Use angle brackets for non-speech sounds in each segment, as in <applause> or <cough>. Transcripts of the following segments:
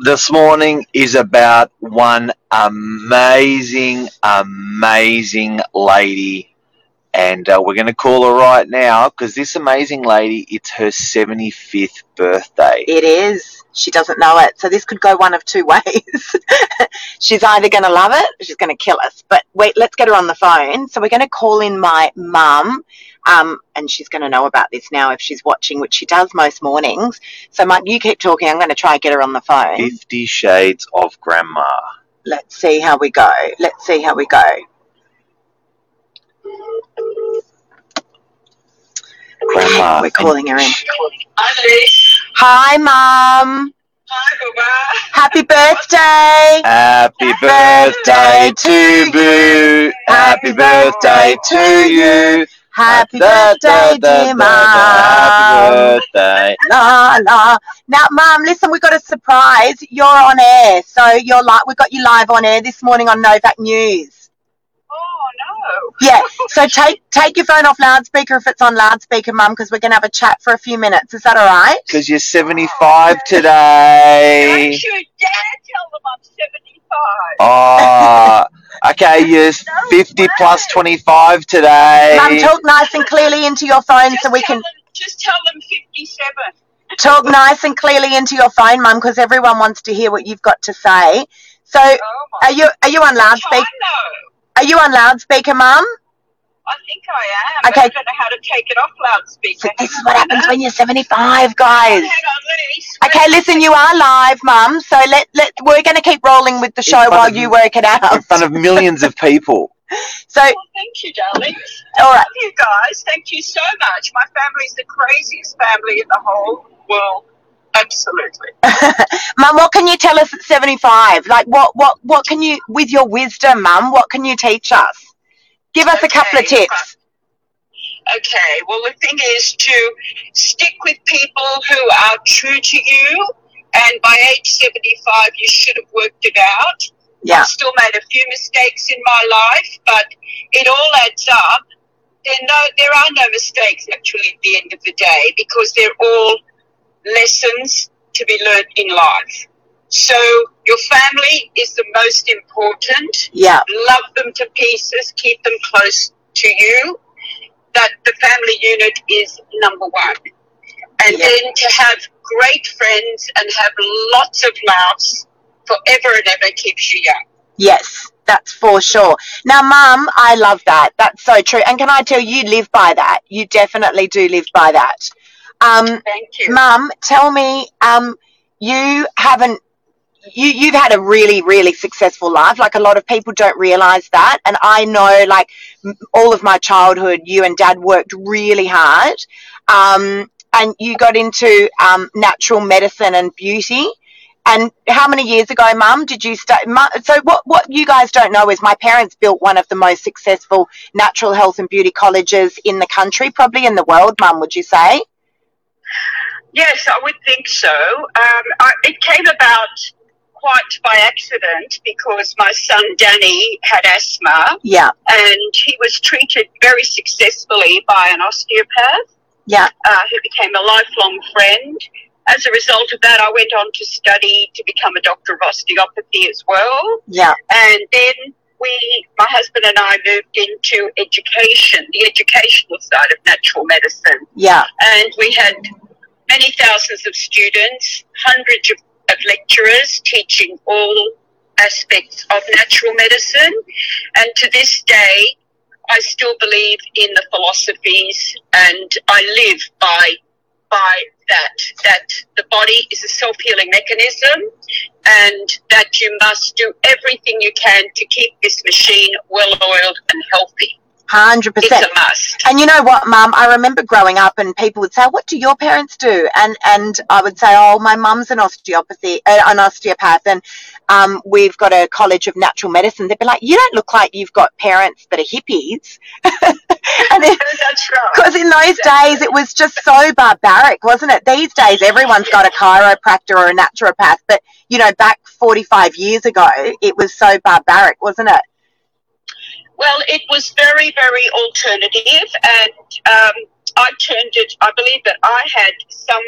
this morning is about one amazing, amazing lady. And uh, we're going to call her right now because this amazing lady, it's her 75th birthday. It is. She doesn't know it. So this could go one of two <laughs> ways. she's either going to love it or she's going to kill us. But wait, let's get her on the phone. So we're going to call in my mum. Um, and she's going to know about this now if she's watching, which she does most mornings. So, Mike, you keep talking. I'm going to try and get her on the phone. Fifty Shades of Grandma. Let's see how we go. Let's see how we go. Grandma. We're calling her in. Hi, Liz. Hi, Mum. Hi, Baba. Happy birthday. Happy birthday to Boo. Happy birthday to you. Happy birthday, dear Mum. Happy birthday. La la. Now, Mum, listen, we've got a surprise. You're on air, so you're like we got you live on air this morning on Novak News. No. Yeah. So take take your phone off loudspeaker if it's on loudspeaker, Mum, because we're gonna have a chat for a few minutes. Is that all right? Because you're 75 today. Don't you dare tell them I'm 75. Oh, <laughs> okay, you're 50 plus 25 today. Mum, talk nice and clearly into your phone Just so we can Them, just tell them 57. talk nice and clearly into your phone, Mum, because everyone wants to hear what you've got to say. So, Oh, are you are you on loudspeaker? Though. Are you on loudspeaker, Mum? I think I am. Okay. I don't know how to take it off loudspeaker. So this is what happens when you're 75, guys. Hang on, Liz. Okay, listen, you are live, Mum. So let let we're going to keep rolling with the show while of- you work it out In front of millions of people. <laughs> So, Oh, thank you, darling. all right. love you guys. Thank you so much. My family's the craziest family in the whole world. Absolutely. <laughs> Mum, what can you tell us at 75? Like, what, what, what can you, with your wisdom, Mum, what can you teach us? Give us a couple of Okay, uh, tips. Okay, well, the thing is to stick with people who are true to you, and by age 75, you should have worked it out. Yeah, I've still made a few mistakes in my life, but it all adds up. There, no, there are no mistakes actually at the end of the day because they're all lessons to be learned in life. So your family is the most important. yeah, Love them to pieces. Keep them close to you. That the family unit is number one. And Yeah. then to have great friends and have lots of laughs forever and ever keeps you young. yes, that's for sure. Now, Mum, I love that. That's so true. And can I tell you, you live by that. You definitely do live by that. Um, Thank you. Mum, tell me, um, you haven't. You, you've had a really, really successful life. Like a lot of people don't realize that. And I know, like, all of my childhood, you and dad worked really hard. Um, and you got into um, natural medicine and beauty. And how many years ago, Mum, did you start? So what? What you guys don't know is my parents built one of the most successful natural health and beauty colleges in the country, probably in the world. Mum, would you say? Yes, I would think so. Um, I, it came about quite by accident because my son Danny had asthma Yeah, and he was treated very successfully by an osteopath yeah, uh, who became a lifelong friend. As a result of that, I went on to study to become a doctor of osteopathy as well. yeah, And then we, my husband and I, moved into education, the educational side of natural medicine. yeah. And we had many thousands of students, hundreds of, of lecturers teaching all aspects of natural medicine. And to this day, I still believe in the philosophies and I live by by that that the body is a self-healing mechanism and that you must do everything you can to keep this machine well oiled and healthy. 100%. It's a must. And you know what, Mum? I remember growing up, and people would say, "What do your parents do?" And and I would say, "Oh, my mum's an osteopathy, uh, an osteopath, and um, we've got a college of natural medicine." They'd be like, "You don't look like you've got parents that are hippies." <laughs> and <laughs> right. because in those days it was just so barbaric, wasn't it? These days everyone's got a chiropractor or a naturopath, but you know, back 45 years ago, it was so barbaric, wasn't it? Well, it was very, very alternative, and um, I turned it. I believe that I had some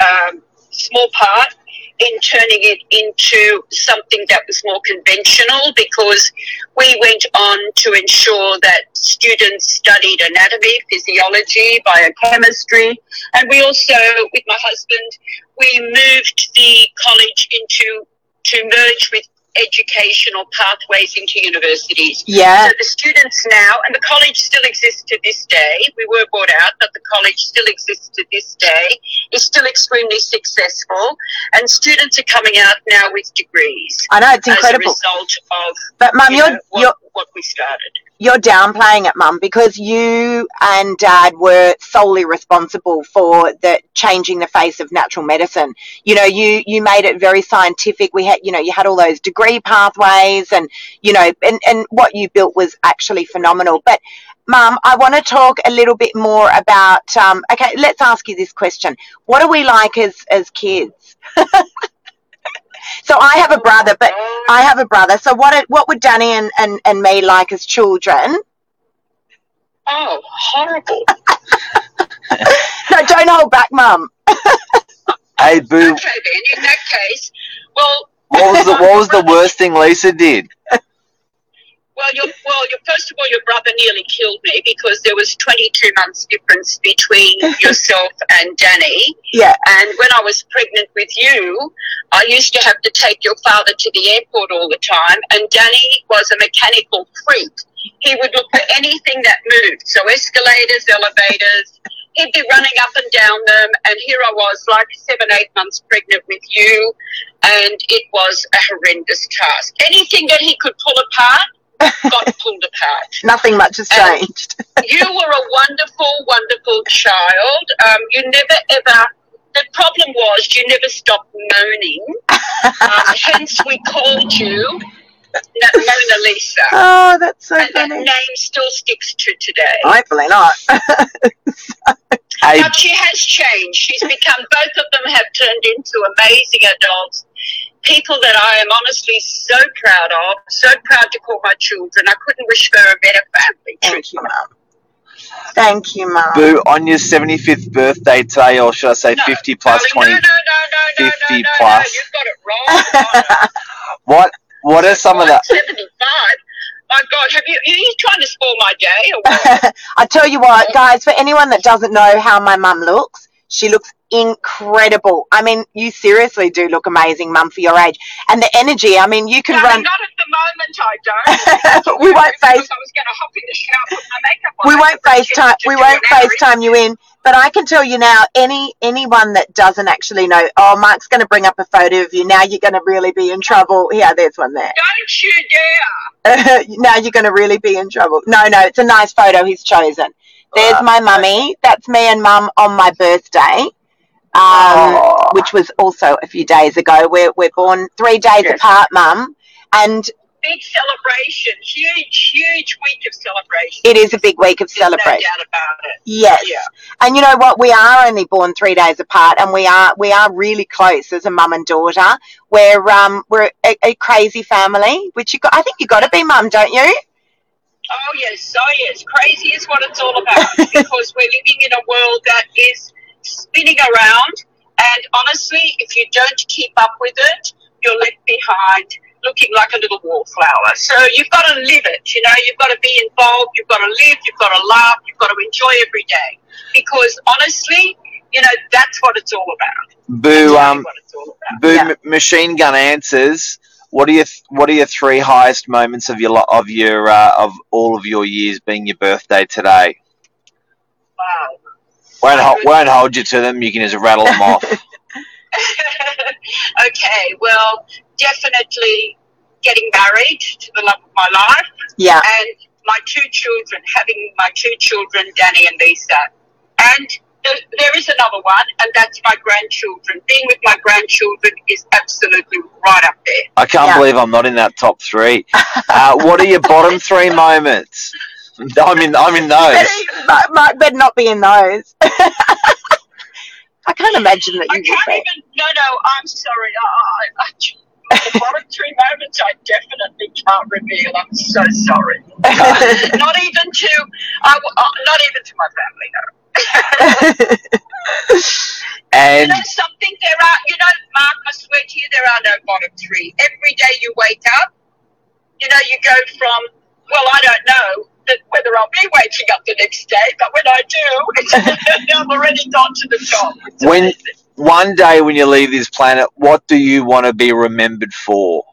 um, small part in turning it into something that was more conventional because we went on to ensure that students studied anatomy, physiology, biochemistry, and we also, with my husband, we moved the college into to merge with educational pathways into universities. Yeah. So the students now, and the college still exists to this day, we were bought out, but the college still exists to this day, is still extremely successful, and students are coming out now with degrees I know it's as a incredible. result of But mum, you you're what, you're what we started. you're downplaying it, mum, because you and dad were solely responsible for the changing the face of natural medicine. You know, you you made it very scientific. We had, you know, you had all those degree pathways, and you know, and and what you built was actually phenomenal. But Mum, I want to talk a little bit more about. Um, okay, let's ask you this question: What are we like as as kids? <laughs> so I have a brother, but I have a brother. So what what were Danny and, and, and me like as children? oh, horrible. <laughs> No, don't hold back, Mum. <laughs> Hey, Boo, Okay, then, in that case, well, what was the what was the worst thing Lisa did? <laughs> Well, your, well, your, first of all, your brother nearly killed me because there was 22 months difference between <laughs> yourself and Danny. Yeah. And when I was pregnant with you, I used to have to take your father to the airport all the time. And Danny was a mechanical freak. He would look for anything that moved. So escalators, elevators. He'd be running up and down them. And here I was, like seven, eight months pregnant with you. And it was a horrendous task. Anything that he could pull apart got pulled apart. Nothing much has And- changed. <laughs> You were a wonderful, wonderful child. Um, you never ever. The problem was you never stopped moaning. Um, <laughs> hence, we called you Mona Lisa, Oh, that's so and that name still sticks to today. Hopefully not. <laughs> Hey, But she has changed. She's become. Both of them have turned into amazing adults. People that I am honestly so proud of. So proud to call my children. I couldn't wish for a better family. Thank you, Mum. Thank you, Mum. Boo, on your 75th birthday today, or should I say No, 50 plus darling, 20? No, no, no, no, no, 50 no, no, plus. No, you've got it wrong. <laughs> No, no. What what are some of the 75. My God, have you? Are you trying to spoil my day or what? <laughs> I tell you what, guys, for anyone that doesn't know how my mum looks, she looks incredible. I mean, you seriously do look amazing, mum, for your age. And the energy, I mean, you can Darling, run. not at the moment. I don't. <laughs> we won't face I was going to hop in the shower, put my makeup on. we won't FaceTime we won't. FaceTime you in. But I can tell you now, any anyone that doesn't actually know, oh, Mark's going to bring up a photo of you. Now you're going to really be in trouble. Yeah, there's one there. Don't you dare! <laughs> now you're going to really be in trouble. No, no, it's a nice photo he's chosen. There's my mummy. That's me and mum on my birthday, um, which was also a few days ago. We're, we're born three days Yes. apart, mum. And Big celebration, huge, huge week of celebration. it is a big week of There's no celebration. doubt about it. Yes. Yeah. And you know what? We are only born three days apart, and we are we are really close as a mum and daughter. We're um we're a, a crazy family, which you got. I think you got to be mum, don't you? Oh yes, oh yes. Crazy is what it's all about <laughs> because we're living in a world that is spinning around, and honestly, if you don't keep up with it, you're left behind, looking like a little wallflower. So you've got to live it. You know, you've got to be involved. You've got to live. You've got to laugh. You've got to enjoy every day because honestly, you know, that's what it's all about. Boo um all about. Boo Yeah. M- Machine Gun Answers? What are your th- what are your three highest moments of your lo- of your uh, of all of your years being your birthday today? Wow. Won't ho- won't hold you to them. You can just rattle them off. <laughs> okay, well, definitely getting married to the love of my life Yeah. and my two children, having my two children, Danny and Lisa. And there, there is another one, and that's my grandchildren. Being with my grandchildren is absolutely right up there. I can't Yeah. believe I'm not in that top three. Uh, what are your bottom three moments? <laughs> I'm in. I'm in those. Mark, Mark better not be in those. <laughs> I can't imagine that I you would can't be. even, no, no, I'm sorry. I, I, I, the bottom three moments I definitely can't reveal. I'm so sorry. <laughs> not even to, I, w- uh, not even to my family, no. You And know something? There are, you know, Mark, I swear to you, there are no bottom three. Every day you wake up, you know, you go from, well, I don't know that whether I'll be waking up the next day, but when I do, I've <laughs> <laughs> already gone to the top. When- One day when you leave this planet, what do you want to be remembered for?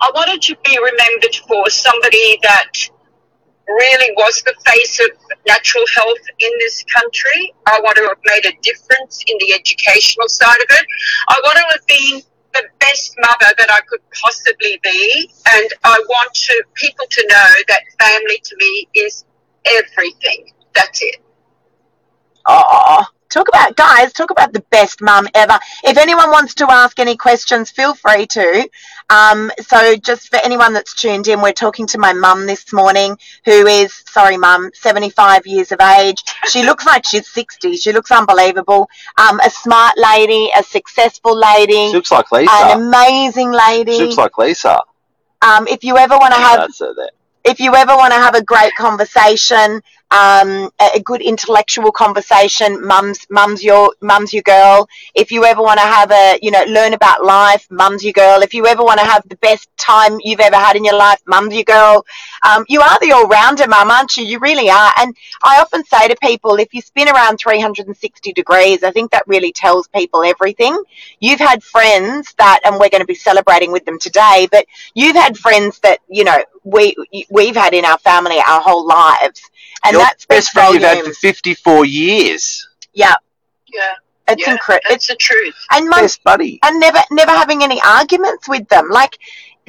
I wanted to be remembered for somebody that really was the face of natural health in this country. I want to have made a difference in the educational side of it. I want to have been the best mother that I could possibly be, and I want to people to know that family to me is everything. That's it. Oh, talk about guys. Talk about the best mum ever. If anyone wants to ask any questions, feel free to. Um, so just for anyone that's tuned in, we're talking to my mum this morning, who is sorry, mum, seventy-five years of age. She looks like she's sixty. She looks unbelievable. Um, a smart lady, a successful lady, She looks like Lisa, an amazing lady. She looks like Lisa. um, if you ever want to have That's her there. if you ever want to have a great conversation, um, a, good intellectual conversation, mum's mum's your mum's your girl. If you ever want to have a you know learn about life, mum's your girl. If you ever want to have the best time you've ever had in your life, mum's your girl. Um, you are the all rounder mum, aren't you? You really are. And I often say to people, if you spin around 360 degrees, I think that really tells people everything. You've had friends that, and we're going to be celebrating with them today, but you've had friends that you know we we've had in our family our whole lives, and Your that's best friend you've had for 54 years. yeah, Yeah, it's yeah, incredible. It's the truth. And mum, Best buddy. and never never having any arguments with them, like.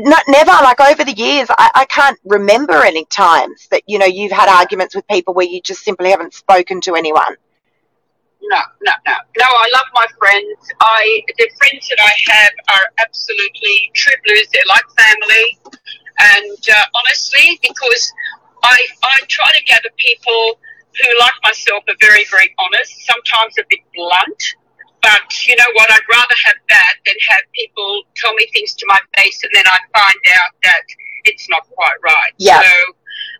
Not never like over the years, I, I can't remember any times that you know you've had arguments with people where you just simply haven't spoken to anyone. No, no, no, no. I love my friends. I the friends that I have are absolutely true blues. They're like family, and uh, honestly, because I I try to gather people who, like myself, are very very honest. Sometimes a bit blunt, but you know what? I'd rather have that than have people tell me things to my face, and then I find out that it's not quite right. Yeah. So,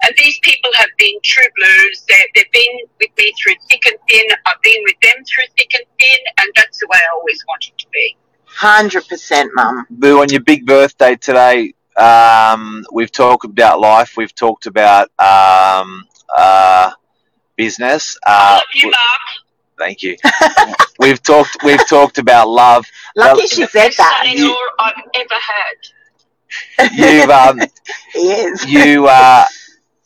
and these people have been true blues. They, they've been with me through thick and thin. I've been with them through thick and thin, and that's the way I always wanted to be. Hundred percent, mum. Boo, on your big birthday today, um, we've talked about life. We've talked about um, uh, business. I Uh, love you, Mark. thank you. <laughs> we've talked. We've talked about love. Lucky Well, she the said best that. son-in-law I've ever had. You've um, <laughs> He is. you uh,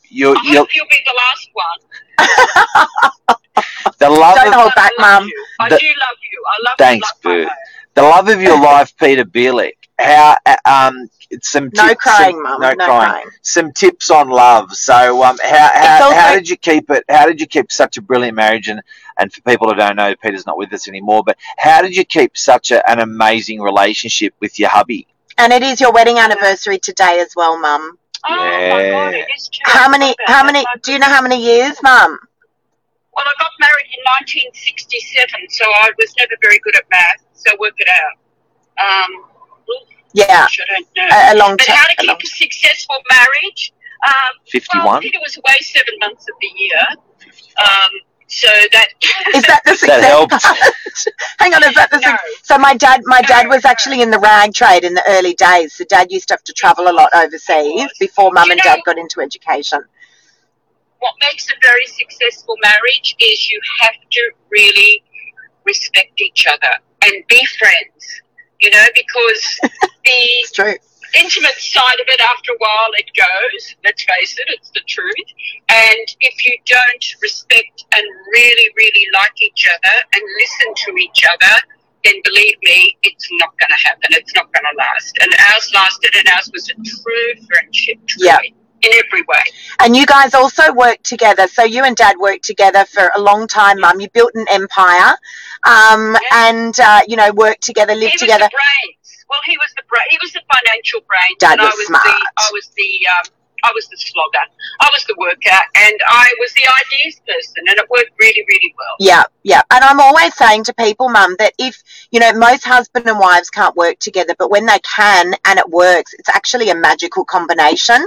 you I you hope you'll be the last one. <laughs> the love Don't of, hold back, Mum. I The- do love you. I love Thanks, you like my Boo. the love of your life, Peter Bielik. How uh, um, some No tips- crying, some- mum. No, No crying. crying. Some tips on love. So um, how how, also- how did you keep it? How did you keep such a brilliant marriage? And and for people who don't know, Peter's not with us anymore. But how did you keep such a, an amazing relationship with your hubby? And it is your wedding anniversary today as well, mum. Oh my Yeah. God, it is too. How many? I How many? Do you know how many years, mum? Well, I got married in 1967, so I was never very good at math. So work it out. Um, Yeah, gosh, I don't know. a, a long But time. how to a keep long- a successful marriage? Um, well, Fifty-one. it was away seven months of the year. Um, so that Is that the <laughs> That success? helps. <laughs> Hang on, is that the No. So my dad, my dad was no. actually in the rag trade in the early days. So dad used to have to travel a lot overseas before mum You and dad got into education. what makes a very successful marriage is you have to really respect each other and be friends. You know, because <laughs> the intimate side of it, after a while, it goes. Let's face it, it's the truth. And if you don't respect and really, really like each other and listen to each other, then believe me, it's not going to happen. It's not going to last. And ours lasted, and ours was a true friendship, truly, Yeah. In every way. And you guys also worked together. So you and Dad worked together for a long time, Mum. You built an empire, um, and uh, you know worked together, he lived was together. the brains. Well, he was the brain. He was the financial brains, Dad and I was was smart. the I was the um, I was the slogger. I was the worker, and I was the ideas person, and it worked really, really well. Yeah, yeah. And I'm always saying to people, Mum, that if you know most husband and wives can't work together, but when they can and it works, it's actually a magical combination.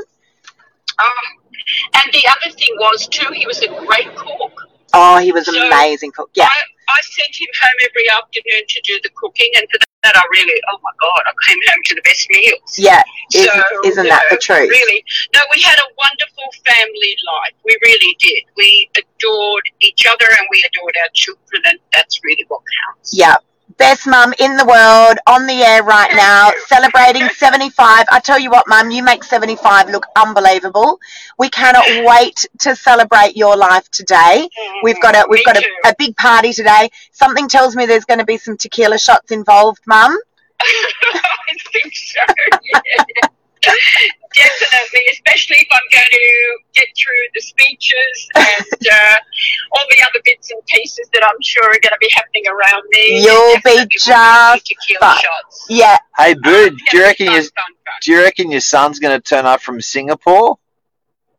Um, and the other thing was too, he was a great cook. Oh, he was an So, amazing cook. Yeah. I, I sent him home every afternoon to do the cooking, and for that I really, oh my God, I came home to the best meals. Yeah, isn't, So, isn't you that know, the truth? Really. No, we had a wonderful family life. We really did. We adored each other and we adored our children, and that's really what counts. Yeah. Best mum in the world, on the air right now, celebrating 75. I tell you what, mum, you make 75 look unbelievable. We cannot wait to celebrate your life today. We've got a we've got a, a big party today. Something tells me there's going to be some tequila shots involved, mum. <laughs> I think so. Yeah. <laughs> Definitely, especially if I'm going to get through the speeches and uh, all the other bits and pieces that I'm sure are going to be happening around me. You'll Definitely be just tequila shots. Yeah, Hey, Boo, do you reckon Fun, your fun, fun. do you reckon your son's going to turn up from Singapore?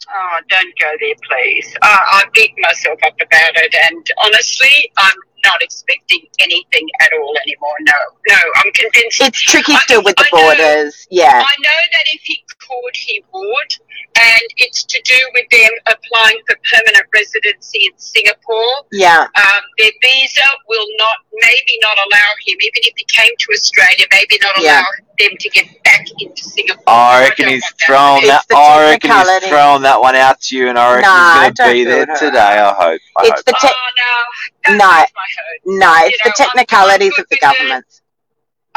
Oh, don't go there, please. Uh, I beat myself up about it, and honestly, I'm not expecting anything at all anymore. No, no, I'm convinced. it's tricky I- still with the I know. borders. Yeah, I know that if he could, he would, and it's to do with them applying for permanent residency in Singapore. yeah, Um, their visa will not, maybe not allow him, even if he came to Australia, maybe not Yeah. allow them to get back into Singapore. I reckon don't he's want that. thrown that. I reckon he's technicality. thrown that one out to you, and I reckon Nah, he's going to be there it, today. I hope. I it's hope. the te- oh no, No. break my heart. no, it's you the know, I'm- technicalities I'm of the good with it.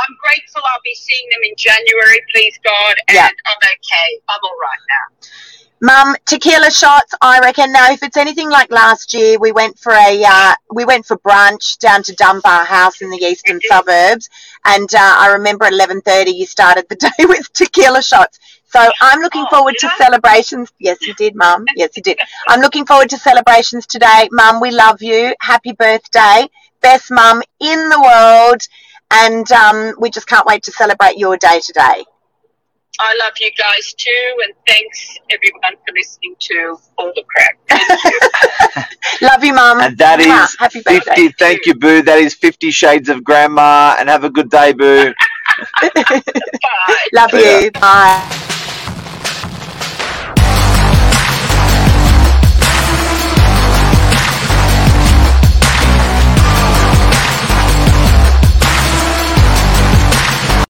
I'm grateful I'll be seeing them in January, please God, and Yeah. I'm okay. I'm all right now. Mum, tequila shots, I reckon. Now, if it's anything like last year, we went for a uh, we went for brunch down to Dunbar House in the eastern Mhm. suburbs, and uh, I remember at eleven thirty you started the <laughs> day with tequila shots. So I'm looking Oh, forward to I? celebrations. Yes, you did, Mum. Yes, you did. I'm looking forward to celebrations today, Mum. We love you. Happy birthday, best mum in the world, and um, we just can't wait to celebrate your day today. I love you guys too, and thanks everyone for listening to all the crap. Thank <laughs> you. Love you, Mum. And that Mwah. is happy birthday. 50. Thank you, Boo. That is 50 Shades of Grandma. And have a good day, Boo. <laughs> <laughs> Bye. Love Yeah. you. Bye.